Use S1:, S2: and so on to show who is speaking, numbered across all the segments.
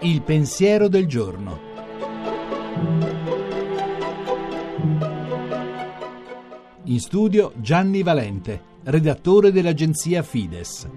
S1: Il pensiero del giorno. In studio Gianni Valente, redattore dell'agenzia Fides.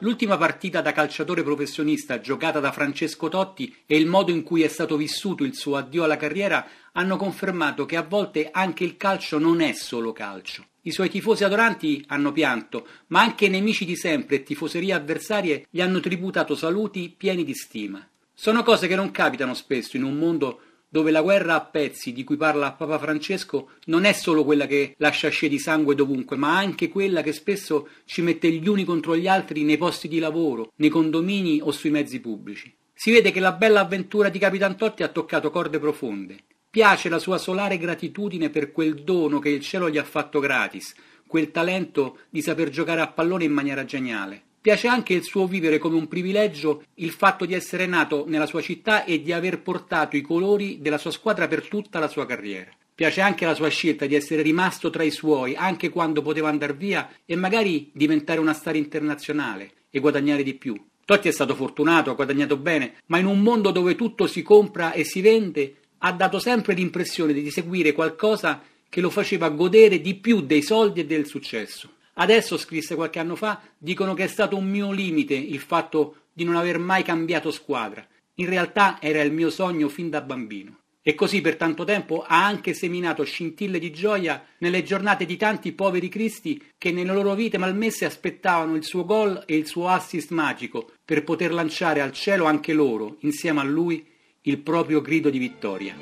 S2: L'ultima partita da calciatore professionista giocata da Francesco Totti e il modo in cui è stato vissuto il suo addio alla carriera hanno confermato che a volte anche il calcio non è solo calcio. I suoi tifosi adoranti hanno pianto, ma anche nemici di sempre e tifoserie avversarie gli hanno tributato saluti pieni di stima. Sono cose che non capitano spesso in un mondo dove la guerra a pezzi di cui parla Papa Francesco non è solo quella che lascia scie di sangue dovunque, ma anche quella che spesso ci mette gli uni contro gli altri nei posti di lavoro, nei condomini o sui mezzi pubblici. Si vede che la bella avventura di Capitan Totti ha toccato corde profonde. Piace la sua solare gratitudine per quel dono che il cielo gli ha fatto gratis, quel talento di saper giocare a pallone in maniera geniale. Piace anche il suo vivere come un privilegio il fatto di essere nato nella sua città e di aver portato i colori della sua squadra per tutta la sua carriera. Piace anche la sua scelta di essere rimasto tra i suoi anche quando poteva andare via e magari diventare una star internazionale e guadagnare di più. Totti è stato fortunato, ha guadagnato bene, ma in un mondo dove tutto si compra e si vende, ha dato sempre l'impressione di seguire qualcosa che lo faceva godere di più dei soldi e del successo. Adesso, scrisse qualche anno fa, dicono che è stato un mio limite il fatto di non aver mai cambiato squadra. In realtà era il mio sogno fin da bambino. E così per tanto tempo ha anche seminato scintille di gioia nelle giornate di tanti poveri cristi che nelle loro vite malmesse aspettavano il suo gol e il suo assist magico per poter lanciare al cielo anche loro, insieme a lui, il proprio grido di vittoria.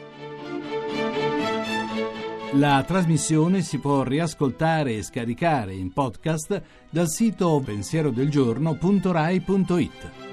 S1: La trasmissione si può riascoltare e scaricare in podcast dal sito pensierodelgiorno.rai.it.